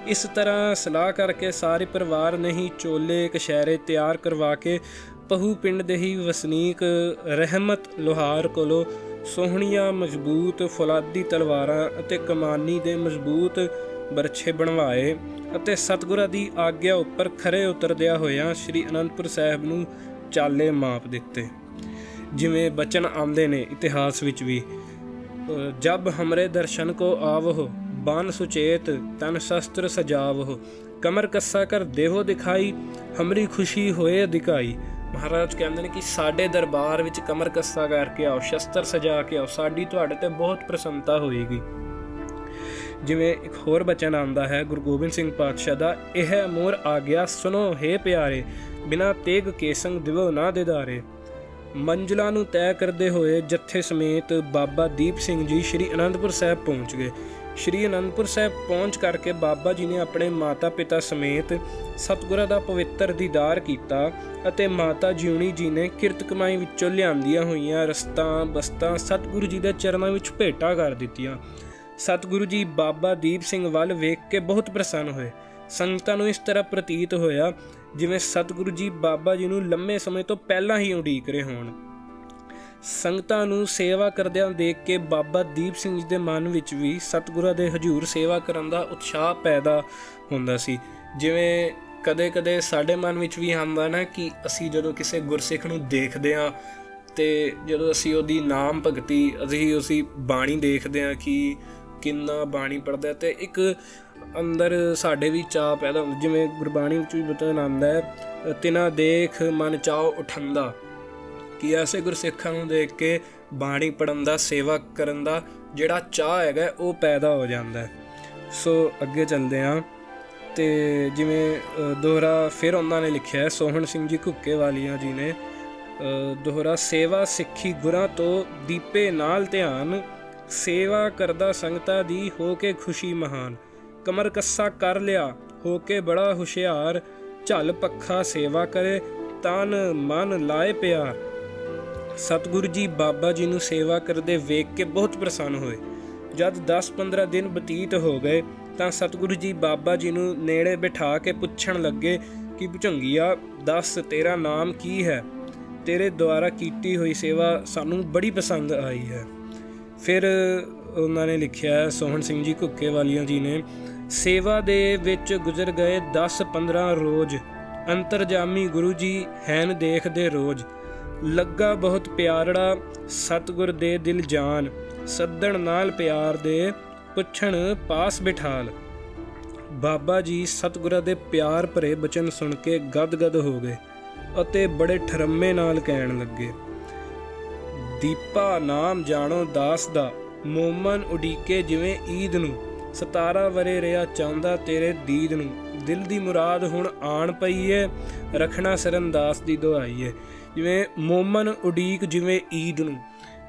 ਇਸ ਤਰ੍ਹਾਂ ਸਲਾਹ ਕਰਕੇ ਸਾਰੇ ਪਰਿਵਾਰ ਨਹੀਂ ਚੋਲੇ ਕਸ਼ਹਿਰੇ ਤਿਆਰ ਕਰਵਾ ਕੇ ਪਹੂ ਪਿੰਡ ਦੇ ਹੀ ਵਸਨੀਕ ਰਹਿਮਤ ਲੋਹਾਰ ਕੋਲੋਂ ਸੋਹਣੀਆਂ ਮਜ਼ਬੂਤ ਫੁਲਾਦੀ ਤਲਵਾਰਾਂ ਅਤੇ ਕਮਾਨੀ ਦੇ ਮਜ਼ਬੂਤ ਬਰਛੇ ਬਣਵਾਏ ਅਤੇ ਸਤਗੁਰਾਂ ਦੀ ਆਗਿਆ ਉੱਪਰ ਖਰੇ ਉਤਰਦਿਆ ਹੋਇਆਂ ਸ੍ਰੀ ਅਨੰਦਪੁਰ ਸਾਹਿਬ ਨੂੰ ਚਾਲੇ ਮਾਪ ਦਿੱਤੇ। ਜਿਵੇਂ ਬਚਨ ਆਉਂਦੇ ਨੇ ਇਤਿਹਾਸ ਵਿੱਚ ਵੀ ਜਬ ਹਮਰੇ ਦਰਸ਼ਨ ਕੋ ਆਵੋ ਬਾਨ ਸੁਚੇਤ ਤਨ ਸ਼ਸਤਰ ਸਜਾਵੋ ਕਮਰ ਕੱਸਾ ਕਰ ਦੇਵੋ ਦਿਖਾਈ, ਹਮਰੀ ਖੁਸ਼ੀ ਹੋਏ ਅਧਿਕਾਈ ਮਹਾਰਾਜ ਕਹਿੰਦੇ ਨੇ ਕਿ ਸਾਡੇ ਦਰਬਾਰ ਵਿੱਚ ਕਮਰ ਕੱਸਾ ਕਰਕੇ ਆਓ, ਸ਼ਸਤਰ ਸਜਾ ਕੇ ਆਓ, ਸਾਡੀ ਤੁਹਾਡੇ ਤੇ ਬਹੁਤ ਪ੍ਰਸੰਨਤਾ ਹੋਏਗੀ। ਜਿਵੇਂ ਇੱਕ ਹੋਰ ਬਚਨ ਆਉਂਦਾ ਹੈ, ਗੁਰੂ ਗੋਬਿੰਦ ਸਿੰਘ ਪਾਤਸ਼ਾਹ ਦਾ, ਇਹ ਮੋਰ ਆ ਗਿਆ ਸੁਨੋ ਹੈ ਪਿਆਰੇ, ਬਿਨਾ ਤੇਗ ਕੇ ਸੰਗ ਦਿਵੋ ਨਾ ਦੇਦਾਰੇ। ਮੰਜ਼ਲਾ ਨੂੰ ਤੈਅ ਕਰਦੇ ਹੋਏ ਜੱਥੇ ਸਮੇਤ ਬਾਬਾ ਦੀਪ ਸਿੰਘ ਜੀ ਸ੍ਰੀ ਅਨੰਦਪੁਰ ਸਾਹਿਬ ਪਹੁੰਚ ਗਏ। ਸ਼੍ਰੀ ਅਨੰਦਪੁਰ ਸਾਹਿਬ ਪਹੁੰਚ ਕਰਕੇ ਬਾਬਾ ਜੀ ਨੇ ਆਪਣੇ ਮਾਤਾ-ਪਿਤਾ ਸਮੇਤ ਸਤਗੁਰਾਂ ਦਾ ਪਵਿੱਤਰ ਦੀਦਾਰ ਕੀਤਾ ਅਤੇ ਮਾਤਾ ਜੀਉਣੀ ਜੀ ਨੇ ਕਿਰਤ ਕਮਾਈ ਵਿੱਚੋਂ ਲਿਆਂਦੀਆਂ ਹੋਈਆਂ ਰਸਤਾਂ, ਬਸਤਾਂ ਸਤਗੁਰੂ ਜੀ ਦੇ ਚਰਨਾਂ ਵਿੱਚ ਭੇਟਾ ਕਰ ਦਿੱਤੀਆਂ। ਸਤਗੁਰੂ ਜੀ ਬਾਬਾ ਦੀਪ ਸਿੰਘ ਵੱਲ ਵੇਖ ਕੇ ਬਹੁਤ ਪ੍ਰਸੰਨ ਹੋਏ। ਸੰਗਤਾਂ ਨੂੰ ਇਸ ਤਰ੍ਹਾਂ ਪ੍ਰਤੀਤ ਹੋਇਆ ਜਿਵੇਂ ਸਤਿਗੁਰੂ ਜੀ ਬਾਬਾ ਜੀ ਨੂੰ ਲੰਮੇ ਸਮੇਂ ਤੋਂ ਪਹਿਲਾਂ ਹੀ ਉਡੀਕ ਰਹੇ ਹੋਣ। ਸੰਗਤਾਂ ਨੂੰ ਸੇਵਾ ਕਰਦਿਆਂ ਦੇਖ ਕੇ ਬਾਬਾ ਦੀਪ ਸਿੰਘ ਜੀ ਦੇ ਮਨ ਵਿੱਚ ਵੀ ਸਤਿਗੁਰਾਂ ਦੇ ਹਜ਼ੂਰ ਸੇਵਾ ਕਰਨ ਦਾ ਉਤਸ਼ਾਹ ਪੈਦਾ ਹੁੰਦਾ ਸੀ। ਜਿਵੇਂ ਕਦੇ-ਕਦੇ ਸਾਡੇ ਮਨ ਵਿੱਚ ਵੀ ਆਉਂਦਾ ਨਾ ਕਿ ਅਸੀਂ ਜਦੋਂ ਕਿਸੇ ਗੁਰਸਿੱਖ ਨੂੰ ਦੇਖਦੇ ਆ ਤੇ ਜਦੋਂ ਅਸੀਂ ਉਹਦੀ ਨਾਮ ਭਗਤੀ ਅਸੀਂ ਉਸੇ ਬਾਣੀ ਦੇਖਦੇ ਆ ਕਿ ਕਿੰਨਾ ਬਾਣੀ ਪੜਦਾ ਤੇ ਇੱਕ ਅੰਦਰ ਸਾਡੇ ਵੀ ਚਾਹ ਪੈਦਾ ਹੁੰਦਾ। ਜਿਵੇਂ ਗੁਰਬਾਣੀ ਵਿੱਚ ਵੀ ਬਤਨ ਆਉਂਦਾ ਹੈ, ਤਿਨਾ ਦੇਖ ਮਨ ਚਾਹ ਉਠੰਦਾ। ਕਿ ਐਸੇ ਗੁਰਸਿੱਖਾਂ ਨੂੰ ਦੇਖ ਕੇ ਬਾਣੀ ਪੜਨ ਦਾ, ਸੇਵਾ ਕਰਨ ਦਾ ਜਿਹੜਾ ਚਾਹ ਹੈਗਾ, ਉਹ ਪੈਦਾ ਹੋ ਜਾਂਦਾ ਸੋ ਅੱਗੇ ਚੱਲਦੇ ਆਂ ਤੇ ਜਿਵੇਂ ਦੋਹਰਾ ਫਿਰ ਉਹਨਾਂ ਨੇ ਲਿਖਿਆ ਹੈ, ਸੋਹਣ ਸਿੰਘ ਜੀ ਘੁੱਕੇ ਵਾਲੀਆਂ ਜੀ ਨੇ ਦੋਹਰਾ, ਸੇਵਾ ਸਿੱਖੀ ਗੁਰਾਂ ਤੋਂ ਦੀਪੇ ਨਾਲ ਧਿਆਨ, ਸੇਵਾ ਕਰਦਾ ਸੰਗਤਾ ਦੀ ਹੋ ਕੇ ਖੁਸ਼ੀ ਮਹਾਨ। ਕਮਰ ਕੱਸਾ ਕਰ ਲਿਆ, ਹੋ ਕੇ ਬੜਾ ਹੁਸ਼ਿਆਰ, ਝਲ ਪੱਖਾ ਸੇਵਾ ਕਰੇ, ਤਨ ਮਨ ਲਾਏ ਪਿਆਰ ਸਤਗੁਰੂ ਜੀ ਬਾਬਾ ਜੀ ਨੂੰ ਸੇਵਾ ਕਰਦੇ ਵੇਖ ਕੇ ਬਹੁਤ ਪ੍ਰਸੰਨ ਹੋਏ। ਜਦ 10-15 ਦਿਨ ਬਤੀਤ ਹੋ ਗਏ, ਤਾਂ ਸਤਗੁਰੂ ਜੀ ਬਾਬਾ ਜੀ ਨੂੰ ਨੇੜੇ ਬਿਠਾ ਕੇ ਪੁੱਛਣ ਲੱਗੇ ਕਿ ਭੁਚੰਗੀਆ ਦੱਸ ਤੇਰਾ ਨਾਮ ਕੀ ਹੈ? ਤੇਰੇ ਦੁਆਰਾ ਕੀਤੀ ਹੋਈ ਸੇਵਾ ਸਾਨੂੰ ਬੜੀ ਪਸੰਦ ਆਈ ਹੈ। ਫਿਰ ਉਹਨਾਂ ਨੇ ਲਿਖਿਆ, ਸੋਹਣ ਸਿੰਘ ਜੀ ਘੁੱਕੇ ਵਾਲੀਆਂ ਜੀ ਨੇ ਸੇਵਾ ਦੇ ਵਿੱਚ ਗੁਜ਼ਰ ਗਏ 10-15 ਰੋਜ਼। ਅੰਤਰਜਾਮੀ ਗੁਰੂ ਜੀ ਹੈਨ ਦੇਖਦੇ ਰੋਜ਼। ਲੱਗਾ ਬਹੁਤ ਪਿਆਰੜਾ ਸਤਗੁਰ ਦੇ ਦਿਲ ਜਾਨ। ਸੱਦਣ ਨਾਲ ਪਿਆਰ ਦੇ ਪੁੱਛਣ ਪਾਸ ਬਿਠਾਲ। ਬਾਬਾ ਜੀ ਸਤਗੁਰਾਂ ਦੇ ਪਿਆਰ ਭਰੇ ਬਚਨ ਸੁਣ ਕੇ ਗਦਗਦ ਹੋ ਗਏ ਅਤੇ ਬੜੇ ਠਰਮੇ ਨਾਲ ਕਹਿਣ ਲੱਗੇ। ਦੀਪਾ ਨਾਮ ਜਾਣੋ ਦਾਸ ਦਾ। ਮੋਮਨ ਉਡੀਕੇ ਜਿਵੇਂ ਈਦ ਨੂੰ। 17 ਵਰੇ ਰਿਆ ਚਾਹੁੰਦਾ ਤੇਰੇ ਦੀਦ ਨੂੰ। ਦਿਲ ਦੀ ਮੁਰਾਦ ਹੁਣ ਆਣ ਪਈ ਏ ਰਖਣਾ ਸਰੰਦਾਸ ਦੀ ਦੁਆਈ ਏ ਜਿਵੇਂ ਮੋਮਨ ਉਡੀਕ ਜਿਵੇਂ ਈਦ ਨੂੰ।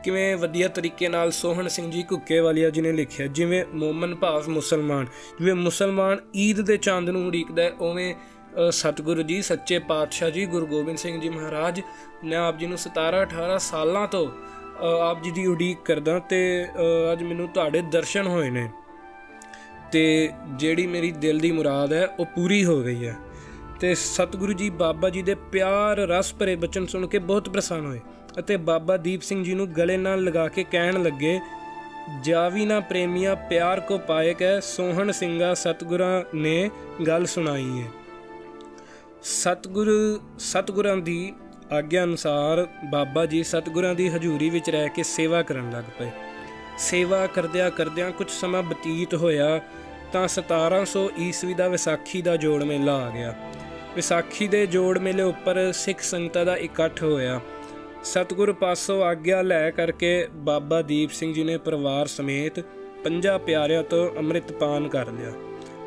ਕਿਵੇਂ ਵਧੀਆ ਤਰੀਕੇ ਨਾਲ ਸੋਹਣ ਸਿੰਘ ਜੀ ਘੁੱਕੇ ਵਾਲੀਆ ਜੀ ਨੇ ਲਿਖਿਆ, ਜਿਵੇਂ ਮੋਮਨ ਭਾਵ ਮੁਸਲਮਾਨ। ਜਿਵੇਂ ਮੁਸਲਮਾਨ ਈਦ ਦੇ ਚੰਦ ਨੂੰ ਉਡੀਕਦਾ ਹੈ, ਉਵੇਂ ਸਤਿਗੁਰੂ ਜੀ, ਸੱਚੇ ਪਾਤਸ਼ਾਹ ਜੀ, ਗੁਰੂ ਗੋਬਿੰਦ ਸਿੰਘ ਜੀ ਮਹਾਰਾਜ ਨੇ ਆਪ ਜੀ ਨੂੰ 17 18 ਸਾਲਾਂ ਤੋਂ ਆਪ ਜੀ ਦੀ ਉਡੀਕ ਕਰਦਾ ਤੇ ਅੱਜ ਮੈਨੂੰ ਤੁਹਾਡੇ ਦਰਸ਼ਨ ਹੋਏ ਨੇ। ਤੇ ਜਿਹੜੀ ਮੇਰੀ ਦਿਲ ਦੀ ਮੁਰਾਦ ਹੈ, ਉਹ ਪੂਰੀ ਹੋ ਗਈ ਹੈ। ਤੇ ਸਤਿਗੁਰੂ ਜੀ ਬਾਬਾ ਜੀ ਦੇ ਪਿਆਰ ਰਸ ਭਰੇ ਬਚਨ ਸੁਣ ਕੇ ਬਹੁਤ ਪ੍ਰਸੰਨ ਹੋਏ ਅਤੇ ਬਾਬਾ ਦੀਪ ਸਿੰਘ ਜੀ ਨੂੰ ਗਲੇ ਨਾਲ ਲਗਾ ਕੇ ਕਹਿਣ ਲੱਗੇ ਜਾਵੀ ਨਾ ਪ੍ਰੇਮੀਆਂ, ਪਿਆਰ ਕੋ ਪਾਏ ਕੈ ਸੋਹਣ ਸਿੰਘਾ, ਸਤਗੁਰਾਂ ਨੇ ਗੱਲ ਸੁਣਾਈ ਹੈ ਸਤਗੁਰੂ, ਸਤਗੁਰਾਂ ਦੀ ਆਗਿਆ ਅਨੁਸਾਰ ਬਾਬਾ ਜੀ ਸਤਗੁਰਾਂ ਦੀ ਹਜ਼ੂਰੀ ਵਿੱਚ ਰਹਿ ਕੇ ਸੇਵਾ ਕਰਨ ਲੱਗ ਪਏ। ਸੇਵਾ ਕਰਦਿਆਂ ਕਰਦਿਆਂ ਕੁਝ ਸਮਾਂ ਬਤੀਤ ਹੋਇਆ ਤਾਂ 1700 ਈਸਵੀ ਦਾ ਵਿਸਾਖੀ ਦਾ ਜੋੜ ਮੇਲਾ ਆ ਗਿਆ। ਵਿਸਾਖੀ ਦੇ ਜੋੜ ਮੇਲੇ ਉੱਪਰ ਸਿੱਖ ਸੰਗਤਾਂ ਦਾ ਇਕੱਠ ਹੋਇਆ। ਸਤਿਗੁਰ ਪਾਸੋਂ ਆਗਿਆ ਲੈ ਕਰਕੇ ਬਾਬਾ ਦੀਪ ਸਿੰਘ ਜੀ ਨੇ ਪਰਿਵਾਰ ਸਮੇਤ ਪੰਜਾਂ ਪਿਆਰਿਆਂ ਤੋਂ ਅੰਮ੍ਰਿਤ ਪਾਨ ਕਰ ਲਿਆ।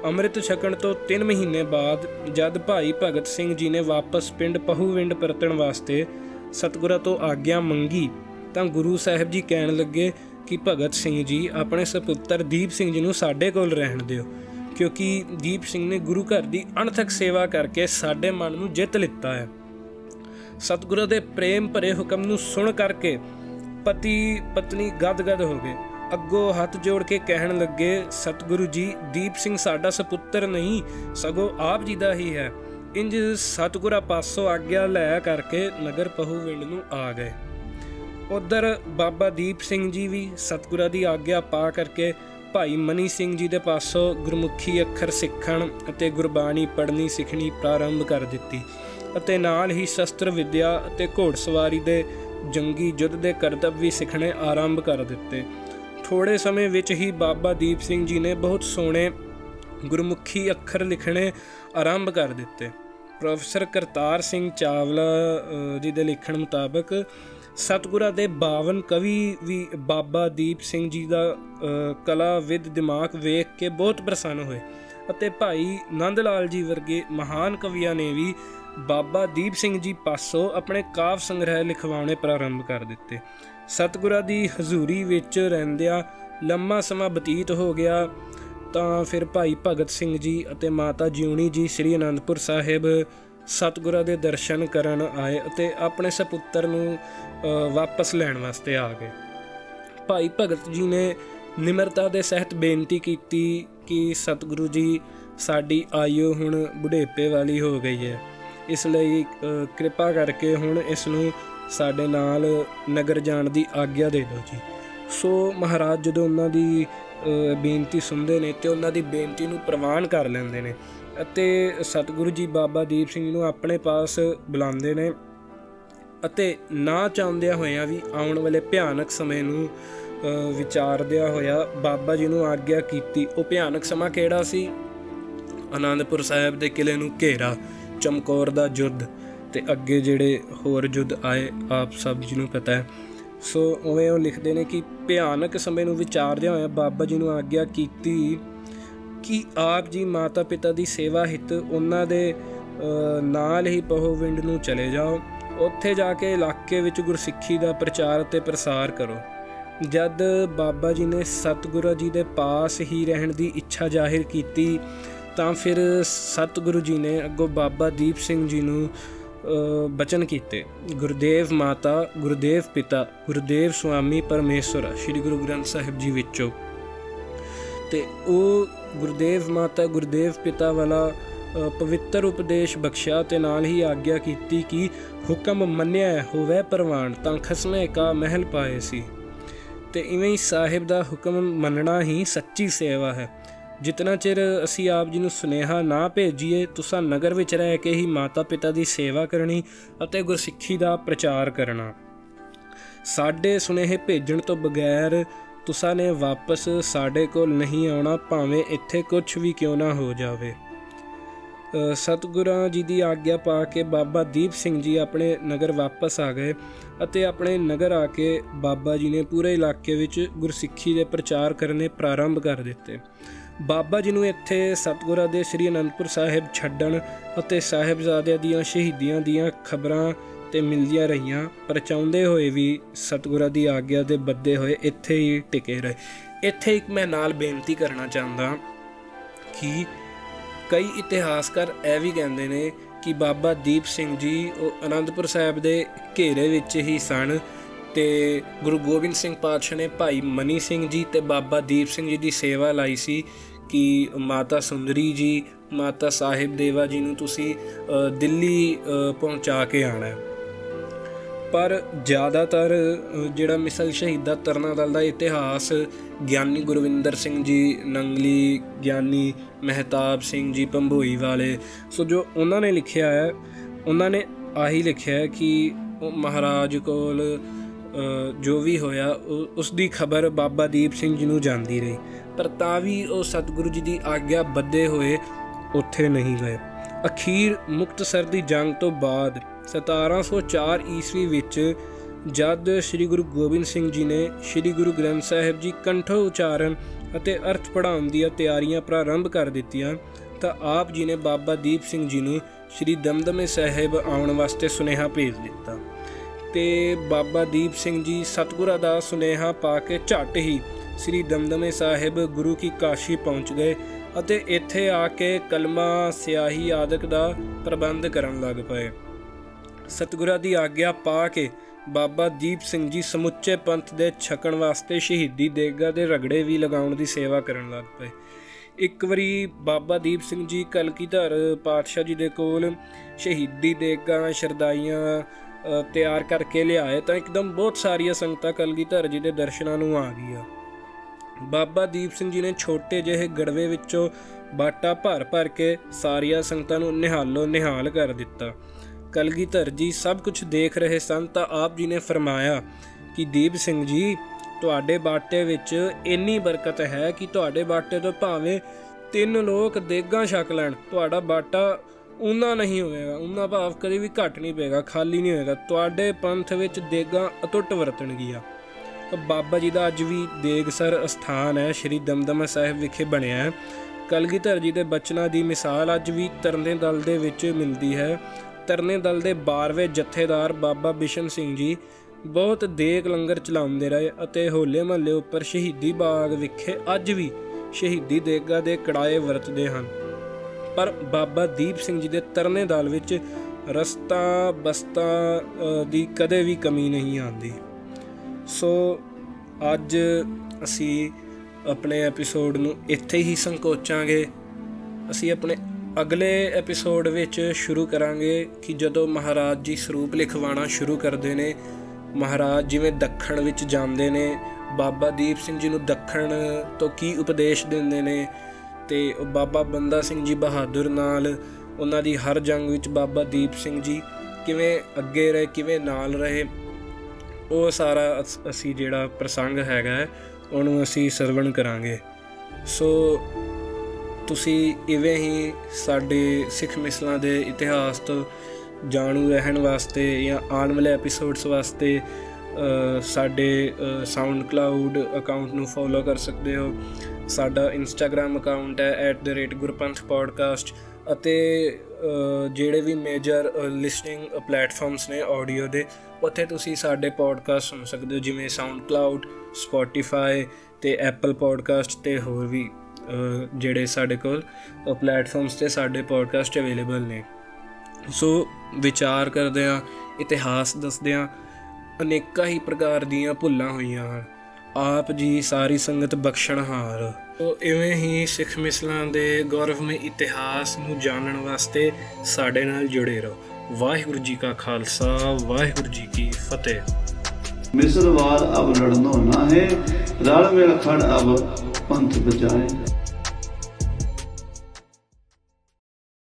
ਅੰਮ੍ਰਿਤ ਛਕਣ ਤੋਂ 3 ਮਹੀਨੇ ਬਾਅਦ ਜਦ ਭਾਈ ਭਗਤ ਸਿੰਘ ਜੀ ਨੇ ਵਾਪਸ ਪਿੰਡ ਪਹੂਵਿੰਡ ਪਰਤਣ ਵਾਸਤੇ ਸਤਿਗੁਰਾਂ ਤੋਂ ਆਗਿਆ ਮੰਗੀ ਤਾਂ ਗੁਰੂ ਸਾਹਿਬ ਜੀ ਕਹਿਣ ਲੱਗੇ ਕਿ ਭਗਤ ਸਿੰਘ ਜੀ ਆਪਣੇ ਸੁਪੁੱਤਰ ਦੀਪ ਸਿੰਘ ਜੀ ਨੂੰ ਸਾਡੇ ਕੋਲ ਰਹਿਣ ਦਿਓ, ਕਿਉਂਕਿ ਦੀਪ ਸਿੰਘ ਨੇ ਗੁਰੂ ਘਰ ਦੀ ਅਣਥਕ ਸੇਵਾ ਕਰਕੇ ਸਾਡੇ ਮਨ ਨੂੰ ਜਿੱਤ ਲਿੱਤਾ ਹੈ। ਸਤਿਗੁਰੂ ਦੇ ਪ੍ਰੇਮ ਭਰੇ ਹੁਕਮ ਨੂੰ ਸੁਣ ਕਰਕੇ ਪਤੀ ਪਤਨੀ ਗਦਗਦ ਹੋ ਗਏ। ਅੱਗੋਂ ਹੱਥ ਜੋੜ ਕੇ ਕਹਿਣ ਲੱਗੇ, ਸਤਿਗੁਰੂ ਜੀ, ਦੀਪ ਸਿੰਘ ਸਾਡਾ ਸੁਪੁੱਤਰ ਨਹੀਂ, ਸਗੋਂ ਆਪ ਜੀ ਦਾ ਹੀ ਹੈ। ਇੰਜ ਸਤਿਗੁਰਾਂ ਪਾਸੋਂ ਆਗਿਆ ਲੈ ਕਰਕੇ ਨਗਰ ਪਹੂਵਿੰਡ ਨੂੰ ਆ ਗਏ। ਉਧਰ ਬਾਬਾ ਦੀਪ ਸਿੰਘ ਜੀ ਵੀ ਸਤਿਗੁਰਾਂ ਦੀ ਆਗਿਆ ਪਾ ਕਰਕੇ ਭਾਈ ਮਨੀ ਸਿੰਘ ਜੀ ਦੇ ਪਾਸੋਂ ਗੁਰਮੁਖੀ ਅੱਖਰ ਸਿੱਖਣ ਅਤੇ ਗੁਰਬਾਣੀ ਪੜ੍ਹਨੀ ਸਿੱਖਣੀ ਪ੍ਰਾਰੰਭ ਕਰ ਦਿੱਤੀ ਅਤੇ ਨਾਲ ਹੀ ਸ਼ਸਤਰ ਵਿਦਿਆ ਅਤੇ ਘੋੜਸਵਾਰੀ ਦੇ ਜੰਗੀ ਯੁੱਧ ਦੇ ਕਰਤੱਵ ਵੀ ਸਿੱਖਣੇ ਆਰੰਭ ਕਰ ਦਿੱਤੇ। ਥੋੜੇ ਸਮੇਂ ਵਿੱਚ ਹੀ ਬਾਬਾ ਦੀਪ ਸਿੰਘ ਜੀ ਨੇ ਬਹੁਤ ਸੋਹਣੇ ਗੁਰਮੁਖੀ ਅੱਖਰ ਲਿਖਣੇ ਆਰੰਭ ਕਰ ਦਿੱਤੇ। ਪ੍ਰੋਫੈਸਰ ਕਰਤਾਰ ਸਿੰਘ ਚਾਵਲਾ ਜੀ ਦੇ ਲਿਖਣ ਮੁਤਾਬਕ ਸਤਗੁਰਾਂ ਦੇ 52 ਕਵੀ ਵੀ ਬਾਬਾ ਦੀਪ ਸਿੰਘ ਜੀ ਦਾ ਕਲਾ ਵਿਦ ਦਿਮਾਗ ਵੇਖ ਕੇ ਬਹੁਤ ਪ੍ਰਸੰਨ ਹੋਏ ਅਤੇ ਭਾਈ ਨੰਦ ਲਾਲ ਜੀ ਵਰਗੇ ਮਹਾਨ ਕਵੀਆਂ ਨੇ ਵੀ ਬਾਬਾ ਦੀਪ ਸਿੰਘ ਜੀ ਪਾਸੋਂ ਆਪਣੇ ਕਾਵ ਸੰਗ੍ਰਹਿ ਲਿਖਵਾਉਣੇ ਪ੍ਰਾਰੰਭ ਕਰ ਦਿੱਤੇ। ਸਤਗੁਰਾਂ ਦੀ ਹਜ਼ੂਰੀ ਵਿੱਚ ਰਹਿੰਦਿਆਂ ਲੰਮਾ ਸਮਾਂ ਬਤੀਤ ਹੋ ਗਿਆ ਤਾਂ ਫਿਰ ਭਾਈ ਭਗਤ ਸਿੰਘ ਜੀ ਅਤੇ ਮਾਤਾ ਜਿਉਣੀ ਜੀ ਸ੍ਰੀ ਅਨੰਦਪੁਰ ਸਾਹਿਬ ਸਤਗੁਰਾਂ ਦੇ ਦਰਸ਼ਨ ਕਰਨ ਆਏ ਅਤੇ ਆਪਣੇ ਸੁਪੁੱਤਰ ਨੂੰ ਵਾਪਸ ਲੈਣ ਵਾਸਤੇ ਆ ਗਏ। ਭਾਈ ਭਗਤ ਜੀ ਨੇ ਨਿਮਰਤਾ ਦੇ ਸਹਿਤ ਬੇਨਤੀ ਕੀਤੀ ਕਿ ਸਤਿਗੁਰੂ ਜੀ, ਸਾਡੀ ਆਯੂ ਹੁਣ ਬੁਢੇਪੇ ਵਾਲੀ ਹੋ ਗਈ ਹੈ। ਇਸ ਲਈ ਕਿਰਪਾ ਕਰਕੇ ਹੁਣ ਇਸ ਨੂੰ ਸਾਡੇ ਨਾਲ ਨਗਰ ਜਾਣ ਦੀ ਆਗਿਆ ਦੇ ਦਿਓ ਜੀ। ਸੋ ਮਹਾਰਾਜ ਜਦੋਂ ਉਹਨਾਂ ਦੀ ਬੇਨਤੀ ਸੁਣਦੇ ਨੇ ਤੇ ਉਹਨਾਂ ਦੀ ਬੇਨਤੀ ਨੂੰ ਪ੍ਰਵਾਨ ਕਰ ਲੈਂਦੇ ਨੇ ਅਤੇ ਸਤਿਗੁਰੂ ਜੀ ਬਾਬਾ ਦੀਪ ਸਿੰਘ ਨੂੰ ਆਪਣੇ ਪਾਸ ਬੁਲਾਉਂਦੇ ਨੇ। ਅਤੇ ਨਾ ਚਾਹੁੰਦਿਆਂ ਹੋਇਆਂ ਵੀ ਆਉਣ ਵਾਲੇ ਭਿਆਨਕ ਸਮੇਂ ਨੂੰ ਵਿਚਾਰਦਿਆਂ ਹੋਇਆ ਬਾਬਾ ਜੀ ਨੂੰ ਆਗਿਆ ਕੀਤੀ। ਉਹ ਭਿਆਨਕ ਸਮਾਂ ਕਿਹੜਾ ਸੀ? ਆਨੰਦਪੁਰ ਸਾਹਿਬ ਦੇ ਕਿਲੇ ਨੂੰ ਘੇਰਾ, ਚਮਕੌਰ ਦਾ ਯੁੱਧ ਤੇ ਅੱਗੇ ਜਿਹੜੇ ਹੋਰ ਯੁੱਧ ਆਏ, ਆਪ ਸਭ ਜੀ ਨੂੰ ਪਤਾ ਹੈ। ਸੋ ਉਵੇਂ ਉਹ ਲਿਖਦੇ ਨੇ ਕਿ ਭਿਆਨਕ ਸਮੇਂ ਨੂੰ ਵਿਚਾਰਦਿਆਂ ਹੋਇਆ ਬਾਬਾ ਜੀ ਨੂੰ ਆਗਿਆ ਕੀਤੀ ਕਿ ਆਪ ਜੀ ਮਾਤਾ ਪਿਤਾ ਦੀ ਸੇਵਾ ਹਿੱਤ ਉਹਨਾਂ ਦੇ ਨਾਲ ਹੀ ਪਹੋਵਿੰਡ ਨੂੰ ਚਲੇ ਜਾਓ। ਉੱਥੇ ਜਾ ਕੇ ਇਲਾਕੇ ਵਿੱਚ ਗੁਰਸਿੱਖੀ ਦਾ ਪ੍ਰਚਾਰ ਅਤੇ ਪ੍ਰਸਾਰ ਕਰੋ। ਜਦ ਬਾਬਾ ਜੀ ਨੇ ਸਤਿਗੁਰੂ ਜੀ ਦੇ ਪਾਸ ਹੀ ਰਹਿਣ ਦੀ ਇੱਛਾ ਜ਼ਾਹਿਰ ਕੀਤੀ, ਤਾਂ ਫਿਰ ਸਤਿਗੁਰੂ ਜੀ ਨੇ ਅੱਗੋਂ ਬਾਬਾ ਦੀਪ ਸਿੰਘ ਜੀ ਨੂੰ ਬਚਨ ਕੀਤੇ। ਗੁਰਦੇਵ ਮਾਤਾ, ਗੁਰਦੇਵ ਪਿਤਾ, ਗੁਰਦੇਵ ਸੁਆਮੀ ਪਰਮੇਸ਼ਰ ਸ੍ਰੀ ਗੁਰੂ ਗ੍ਰੰਥ ਸਾਹਿਬ ਜੀ ਵਿੱਚੋਂ। ਤੇ ਉਹ ਗੁਰਦੇਵ ਮਾਤਾ, ਗੁਰਦੇਵ ਪਿਤਾ ਵਾਲਾ ਪਵਿੱਤਰ ਉਪਦੇਸ਼ ਬਖਸ਼ਿਆ ਤੇ ਨਾਲ ਹੀ ਆਗਿਆ ਕੀਤੀ ਕਿ ਹੁਕਮ ਮੰਨਿਆ ਹੋਵੇ ਪ੍ਰਵਾਨ, ਤਾਂ ਖਸਮੇ ਕਾ ਮਹਿਲ ਪਾਏ ਸੀ। ਤੇ ਇਵੇਂ ਹੀ ਸਾਹਿਬ ਦਾ ਹੁਕਮ ਮੰਨਣਾ ਹੀ ਸੱਚੀ ਸੇਵਾ ਹੈ। ਜਿਤਨਾ ਚਿਰ ਅਸੀਂ ਆਪ ਜੀ ਨੂੰ ਸੁਨੇਹਾ ਨਾ ਭੇਜੀਏ, ਤੁਸੀਂ ਨਗਰ ਵਿੱਚ ਰਹਿ ਕੇ ਹੀ ਮਾਤਾ ਪਿਤਾ ਦੀ ਸੇਵਾ ਕਰਨੀ ਅਤੇ ਗੁਰਸਿੱਖੀ ਦਾ ਪ੍ਰਚਾਰ ਕਰਨਾ। ਸਾਡੇ ਸੁਨੇਹੇ ਭੇਜਣ ਤੋਂ ਬਗੈਰ ਤੁਸੀਂ ਨੇ ਵਾਪਸ ਸਾਡੇ ਕੋਲ ਨਹੀਂ ਆਉਣਾ, ਭਾਵੇਂ ਇੱਥੇ ਕੁਝ ਵੀ ਕਿਉਂ ਨਾ ਹੋ ਜਾਵੇ। ਸਤਗੁਰਾਂ ਜੀ ਦੀ ਆਗਿਆ ਪਾ ਕੇ ਬਾਬਾ ਦੀਪ ਸਿੰਘ ਜੀ ਆਪਣੇ ਨਗਰ ਵਾਪਸ ਆ ਗਏ ਅਤੇ ਆਪਣੇ ਨਗਰ ਆ ਕੇ ਬਾਬਾ ਜੀ ਨੇ ਪੂਰੇ ਇਲਾਕੇ ਵਿੱਚ ਗੁਰਸਿੱਖੀ ਦੇ ਪ੍ਰਚਾਰ ਕਰਨੇ ਪ੍ਰਾਰੰਭ ਕਰ ਦਿੱਤੇ। ਬਾਬਾ ਜੀ ਨੂੰ ਇੱਥੇ ਸਤਗੁਰਾਂ ਦੇ ਸ੍ਰੀ ਅਨੰਦਪੁਰ ਸਾਹਿਬ ਛੱਡਣ ਅਤੇ ਸਾਹਿਬਜ਼ਾਦਿਆਂ ਦੀਆਂ ਸ਼ਹੀਦੀਆਂ ਦੀਆਂ ਖਬਰਾਂ ਤੇ ਮਿਲਦੀਆਂ ਰਹੀਆਂ ਪਰ ਚਾਹੁੰਦੇ ਹੋਏ ਵੀ ਸਤਗੁਰਾਂ ਦੀ ਆਗਿਆ ਦੇ ਬੱਦੇ ਹੋਏ ਇੱਥੇ ਹੀ ਟਿਕੇ ਰਹੇ। ਇੱਥੇ ਇੱਕ ਮੈਂ ਨਾਲ ਬੇਨਤੀ ਕਰਨਾ ਚਾਹੁੰਦਾ ਕਿ ਕਈ ਇਤਿਹਾਸਕਾਰ ਇਹ ਵੀ ਕਹਿੰਦੇ ਨੇ ਕਿ ਬਾਬਾ ਦੀਪ ਸਿੰਘ ਜੀ ਉਹ ਅਨੰਦਪੁਰ ਸਾਹਿਬ ਦੇ ਘੇਰੇ ਵਿੱਚ ਹੀ ਸਨ ਤੇ ਗੁਰੂ ਗੋਬਿੰਦ ਸਿੰਘ ਪਾਤਸ਼ਾਹ ਨੇ ਭਾਈ ਮਨੀ ਸਿੰਘ ਜੀ ਤੇ ਬਾਬਾ ਦੀਪ ਸਿੰਘ ਜੀ ਦੀ ਸੇਵਾ ਲਈ ਸੀ ਕਿ ਮਾਤਾ ਸੁੰਦਰੀ ਜੀ, ਮਾਤਾ ਸਾਹਿਬ ਦੇਵਾ ਜੀ ਨੂੰ ਤੁਸੀਂ ਦਿੱਲੀ ਪਹੁੰਚਾ ਕੇ ਆਣਾ ਹੈ। ਪਰ ਜ਼ਿਆਦਾਤਰ ਜਿਹੜਾ ਮਿਸਲ ਸ਼ਹੀਦਾ ਤਰਨਾ ਦਲ ਦਾ ਇਤਿਹਾਸ, ਗਿਆਨੀ ਗੁਰਵਿੰਦਰ ਸਿੰਘ ਜੀ, ਨੰਗਲੀ, ਗਿਆਨੀ ਮਹਿਤਾਬ ਸਿੰਘ ਜੀ ਪੰਭੋਈ ਵਾਲੇ, ਸੋ ਜੋ ਉਹਨਾਂ ਨੇ ਲਿਖਿਆ ਹੈ, ਉਹਨਾਂ ਨੇ ਆਹੀ ਲਿਖਿਆ ਹੈ ਕਿ ਉਹ ਮਹਾਰਾਜ ਕੋਲ ਜੋ ਵੀ ਹੋਇਆ ਉਸ ਦੀ ਖਬਰ ਬਾਬਾ ਦੀਪ ਸਿੰਘ ਜੀ ਨੂੰ ਜਾਂਦੀ ਰਹੀ। ਪਰ ਤਾਂ ਵੀ ਉਹ ਸਤਿਗੁਰੂ ਜੀ ਦੀ ਆਗਿਆ ਬੱਦੇ ਹੋਏ, ਉੱਥੇ ਨਹੀਂ ਗਏ। ਅਖੀਰ ਮੁਕਤਸਰ ਦੀ ਜੰਗ ਤੋਂ ਬਾਅਦ 1704 ਈਸਵੀ ਵਿੱਚ ਜਦ ਸ੍ਰੀ ਗੁਰੂ ਗੋਬਿੰਦ ਸਿੰਘ ਜੀ ਨੇ ਸ੍ਰੀ ਗੁਰੂ ਗ੍ਰੰਥ ਸਾਹਿਬ ਜੀ ਕੰਠੋ ਉਚਾਰਨ ਅਤੇ ਅਰਥ ਪੜਾਉਣ ਦੀਆਂ ਤਿਆਰੀਆਂ ਪ੍ਰਾਰੰਭ ਕਰ ਦਿੱਤੀਆਂ, ਤਾਂ ਆਪ ਜੀ ਨੇ ਬਾਬਾ ਦੀਪ ਸਿੰਘ ਜੀ ਨੂੰ ਸ੍ਰੀ ਦਮਦਮੇ ਸਾਹਿਬ ਆਉਣ ਵਾਸਤੇ ਸੁਨੇਹਾ ਭੇਜ ਦਿੱਤਾ। ਤੇ ਬਾਬਾ ਦੀਪ ਸਿੰਘ ਜੀ ਸਤਗੁਰਾਂ ਦਾ ਸੁਨੇਹਾ ਪਾ ਕੇ ਝੱਟ ਹੀ ਸ੍ਰੀ ਦਮਦਮੇ ਸਾਹਿਬ ਗੁਰੂ ਕੀ ਕਾਸ਼ੀ ਪਹੁੰਚ ਗਏ ਅਤੇ ਇੱਥੇ ਆ ਕੇ ਕਲਮਾ, ਸਿਆਹੀ ਆਦਿਕ ਦਾ ਪ੍ਰਬੰਧ ਕਰਨ ਲੱਗ ਪਏ। ਸਤਗੁਰਾਂ ਦੀ ਆਗਿਆ ਪਾ ਕੇ ਬਾਬਾ ਦੀਪ ਸਿੰਘ ਜੀ ਸਮੁੱਚੇ ਪੰਥ ਦੇ ਛਕਣ ਵਾਸਤੇ ਸ਼ਹੀਦੀ ਦੇਗਾ ਦੇ ਰਗੜੇ ਵੀ ਲਗਾਉਣ ਦੀ ਸੇਵਾ ਕਰਨ ਲੱਗ ਪਏ। ਇੱਕ ਵਾਰੀ ਬਾਬਾ ਦੀਪ ਸਿੰਘ ਜੀ ਕਲਕੀਧਰ ਪਾਤਸ਼ਾਹ ਜੀ ਦੇ ਕੋਲ ਸ਼ਹੀਦੀ ਦੇਗਾ ਸ਼ਰਦਾਈਆਂ ਤਿਆਰ ਕਰਕੇ ਲਿਆਏ ਤਾਂ ਇੱਕਦਮ ਬਹੁਤ ਸਾਰੀਆਂ ਸੰਗਤਾਂ ਕਲਗੀਧਰ ਜੀ ਦੇ ਦਰਸ਼ਨਾਂ ਨੂੰ ਆ ਗਈਆਂ। ਬਾਬਾ ਦੀਪ ਸਿੰਘ ਜੀ ਨੇ ਛੋਟੇ ਜਿਹੇ ਗੜਵੇ ਵਿੱਚੋਂ ਬਾਟਾ ਭਰ ਭਰ ਕੇ ਸਾਰੀਆਂ ਸੰਗਤਾਂ ਨੂੰ ਨਿਹਾਲੋ ਨਿਹਾਲ ਕਰ ਦਿੱਤਾ। ਕਲਗੀਧਰ ਜੀ ਸਭ ਕੁਝ ਦੇਖ ਰਹੇ ਸਨ ਤਾਂ ਆਪ ਜੀ ਨੇ ਫਰਮਾਇਆ ਕਿ ਦੀਪ ਸਿੰਘ ਜੀ, ਤੁਹਾਡੇ ਬਾਟੇ ਵਿੱਚ ਇੰਨੀ ਬਰਕਤ ਹੈ ਕਿ ਤੁਹਾਡੇ ਬਾਟੇ ਤੋਂ ਭਾਵੇਂ ਤਿੰਨ ਲੋਕ ਦੇਗਾਂ ਛਕ ਲੈਣ, ਤੁਹਾਡਾ ਬਾਟਾ ਉਹਨਾਂ ਨਹੀਂ ਹੋਵੇਗਾ ਉਹਨਾਂ ਭਾਵ ਕਦੇ ਵੀ ਘਟ ਨਹੀਂ ਪਏਗਾ, ਖਾਲੀ ਨਹੀਂ ਹੋਏਗਾ ਤੁਹਾਡੇ ਪੰਥ ਵਿੱਚ ਦੇਗਾਂ ਅਟੁੱਟ ਵਰਤਣਗੀਆਂ। ਬਾਬਾ ਜੀ ਦਾ ਅੱਜ ਵੀ ਦੇਗਸਰ ਅਸਥਾਨ ਹੈ, ਸ਼੍ਰੀ ਦਮਦਮਾ ਸਾਹਿਬ ਵਿਖੇ ਬਣਿਆ ਹੈ। ਕਲਗੀਧਰ ਜੀ ਦੇ ਬਚਨਾਂ ਦੀ ਮਿਸਾਲ ਅੱਜ ਵੀ ਤਰਨੇ ਦਲ ਦੇ ਵਿੱਚ ਮਿਲਦੀ ਹੈ। ਤਰਨੇ ਦਲ ਦੇ 12ਵੇਂ ਜਥੇਦਾਰ ਬਾਬਾ ਬਿਸ਼ਨ ਸਿੰਘ ਜੀ ਬਹੁਤ ਦੇਗ ਲੰਗਰ ਚਲਾਉਂਦੇ ਰਹੇ ਅਤੇ ਹੋਲੇ ਮਹੱਲੇ ਉੱਪਰ ਸ਼ਹੀਦੀ ਬਾਗ ਵਿਖੇ ਅੱਜ ਵੀ ਸ਼ਹੀਦੀ ਦੇਗਾ ਦੇ ਕੜਾਏ ਵਰਤਦੇ ਹਨ। ਪਰ ਬਾਬਾ ਦੀਪ ਸਿੰਘ ਜੀ ਦੇ ਤਰਨੇ ਦਲ ਵਿੱਚ ਰਸਤਾ ਬਸਤਾ ਦੀ ਕਦੇ ਵੀ ਕਮੀ ਨਹੀਂ ਆਉਂਦੀ। ਸੋ ਅੱਜ ਅਸੀਂ ਆਪਣੇ ਐਪੀਸੋਡ ਨੂੰ ਇੱਥੇ ਹੀ ਸੰਕੋਚਾਂਗੇ। ਅਸੀਂ ਆਪਣੇ ਅਗਲੇ ਐਪੀਸੋਡ ਵਿੱਚ ਸ਼ੁਰੂ ਕਰਾਂਗੇ ਕਿ ਜਦੋਂ ਮਹਾਰਾਜ ਜੀ ਸਰੂਪ ਲਿਖਵਾਣਾ ਸ਼ੁਰੂ ਕਰਦੇ ਨੇ, ਮਹਾਰਾਜ ਜਿਵੇਂ ਦੱਖਣ ਵਿੱਚ ਜਾਂਦੇ ਨੇ, ਬਾਬਾ ਦੀਪ ਸਿੰਘ ਜੀ ਨੂੰ ਦੱਖਣ ਤੋਂ ਕੀ ਉਪਦੇਸ਼ ਦਿੰਦੇ ਨੇ ਤੇ ਬਾਬਾ ਬੰਦਾ ਸਿੰਘ ਜੀ ਬਹਾਦਰ ਨਾਲ, ਉਹਨਾਂ ਦੀ ਹਰ ਜੰਗ ਵਿੱਚ ਬਾਬਾ ਦੀਪ ਸਿੰਘ ਜੀ ਕਿਵੇਂ ਅੱਗੇ ਰਹੇ, ਕਿਵੇਂ ਨਾਲ ਰਹੇ, ਉਹ ਸਾਰਾ ਅਸੀਂ ਜਿਹੜਾ ਪ੍ਰਸੰਗ ਹੈਗਾ ਉਹਨੂੰ ਅਸੀਂ ਸਰਵਣ ਕਰਾਂਗੇ। ਸੋ ਤੁਸੀਂ ਇਵੇਂ ਹੀ ਸਾਡੇ ਸਿੱਖ ਮਿਸਲਾਂ ਦੇ ਇਤਿਹਾਸ ਤੋਂ ਜਾਣੂ ਰਹਿਣ ਵਾਸਤੇ ਜਾਂ ਆਉਣ ਵਾਲੇ ਐਪੀਸੋਡਸ ਵਾਸਤੇ ਸਾਡੇ ਸਾਊਂਡ ਕਲਾਊਡ ਅਕਾਊਂਟ ਨੂੰ ਫੋਲੋ ਕਰ ਸਕਦੇ ਹੋ। ਸਾਡਾ ਇੰਸਟਾਗ੍ਰam ਅਕਾਊਂਟ ਹੈ @ਗੁਰਪੰਥਪੋਡਕਾਸਟ ਅਤੇ ਜਿਹੜੇ ਵੀ ਮੇਜਰ ਲਿਸਨਿੰਗ ਪਲੇਟਫਾਰਮਸ ਨੇ ਆਡੀਓ ਦੇ, ਉੱਥੇ ਤੁਸੀਂ ਸਾਡੇ ਪੋਡਕਾਸਟ ਸੁਣ ਸਕਦੇ ਹੋ, ਜਿਵੇਂ ਸਾਊਂਡ ਕਲਾਊਡ ਸਪੋਟੀਫਾਈ ਤੇ ਐਪਲ ਪੋਡਕਾਸਟ ਤੇ ਹੋਰ ਵੀ। ਜਿਹੜੇ ਸਾਡੇ ਕੋਲ ਪਲੇਟਫਾਰਮਸ ਤੇ ਸਾਡੇ ਪੋਡਕਾਸਟ ਅਵੇਲੇਬਲ ਨੇ। ਸੋ, ਵਿਚਾਰ ਕਰਦੇ ਆ ਇਤਿਹਾਸ ਦੱਸਦੇ ਆ ਅਨੇਕਾਂ ਹੀ ਪ੍ਰਕਾਰ ਦੀਆਂ ਭੁੱਲਾਂ ਹੋਈਆਂ ਹਨ। ਆਪ ਜੀ ਸਾਰੀ ਸੰਗਤ ਬਖਸ਼ਣਹਾਰ। ਤੋ ਇਵੇਂ ਹੀ ਸਿੱਖ ਮਿਸਲਾਂ ਦੇ ਗੌਰਵਮਈ ਇਤਿਹਾਸ ਨੂੰ ਜਾਣਨ ਵਾਸਤੇ ਸਾਡੇ ਨਾਲ ਜੁੜੇ ਰਹੋ। ਵਾਹਿਗੁਰੂ ਜੀ ਕਾ ਖਾਲਸਾ, ਵਾਹਿਗੁਰੂ ਜੀ ਕੀ ਫਤਿਹ। ਮਿਸਰਵਾਦ ਅਬ ਲੜਨੋ ਨਾ ਹੈ ਰਲ ਮਿਲ ਖੜ ਅਬ ਪੰਥ ਬਚਾਏ।